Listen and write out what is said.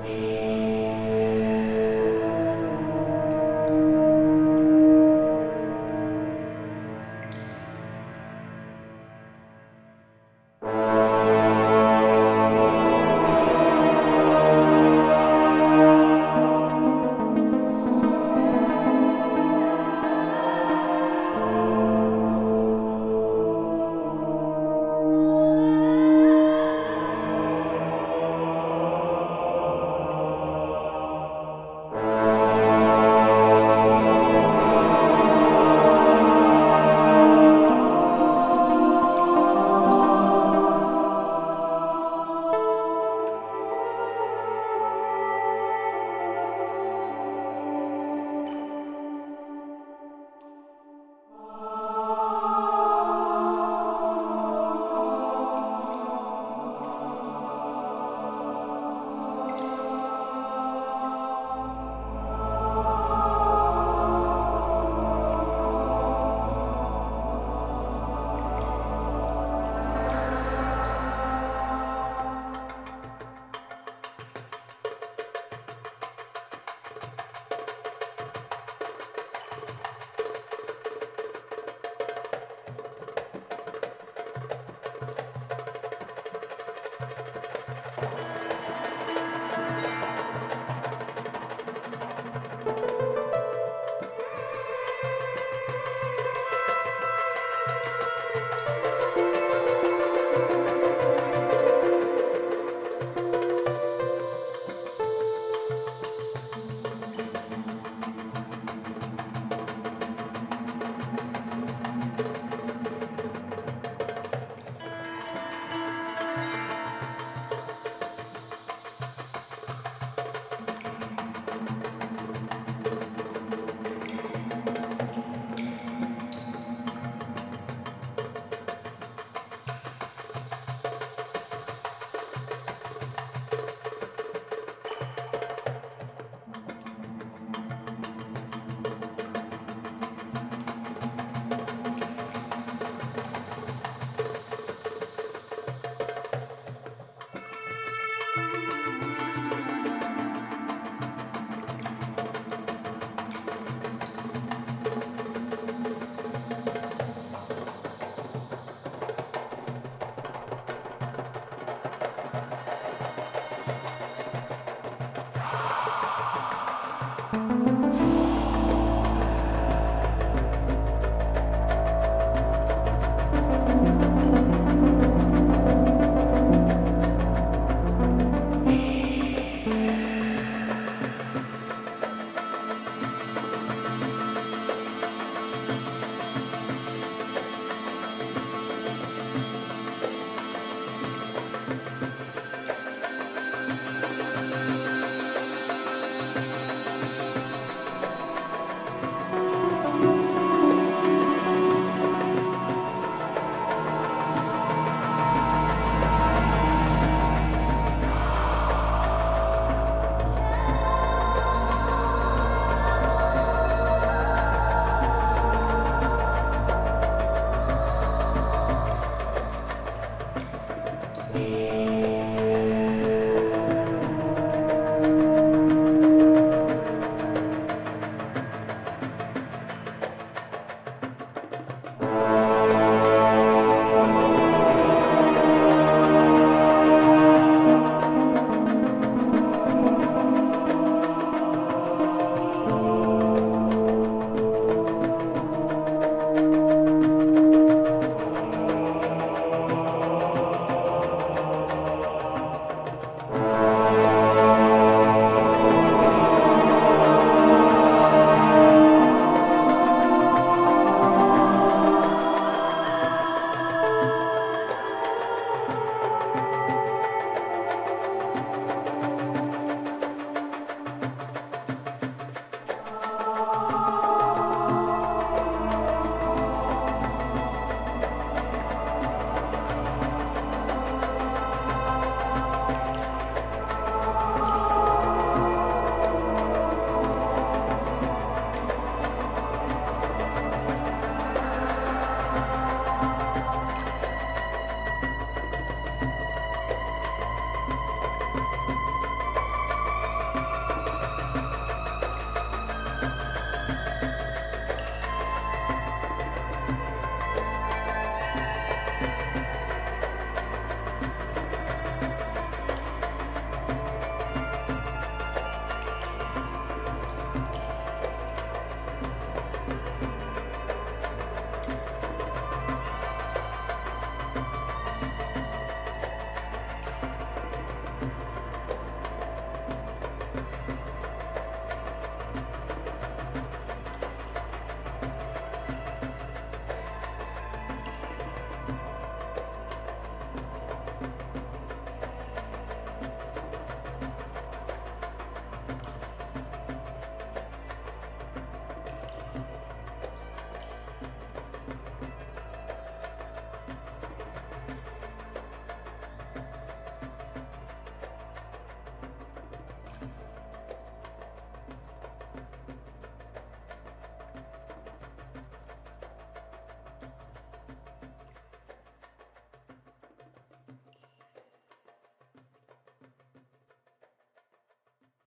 Música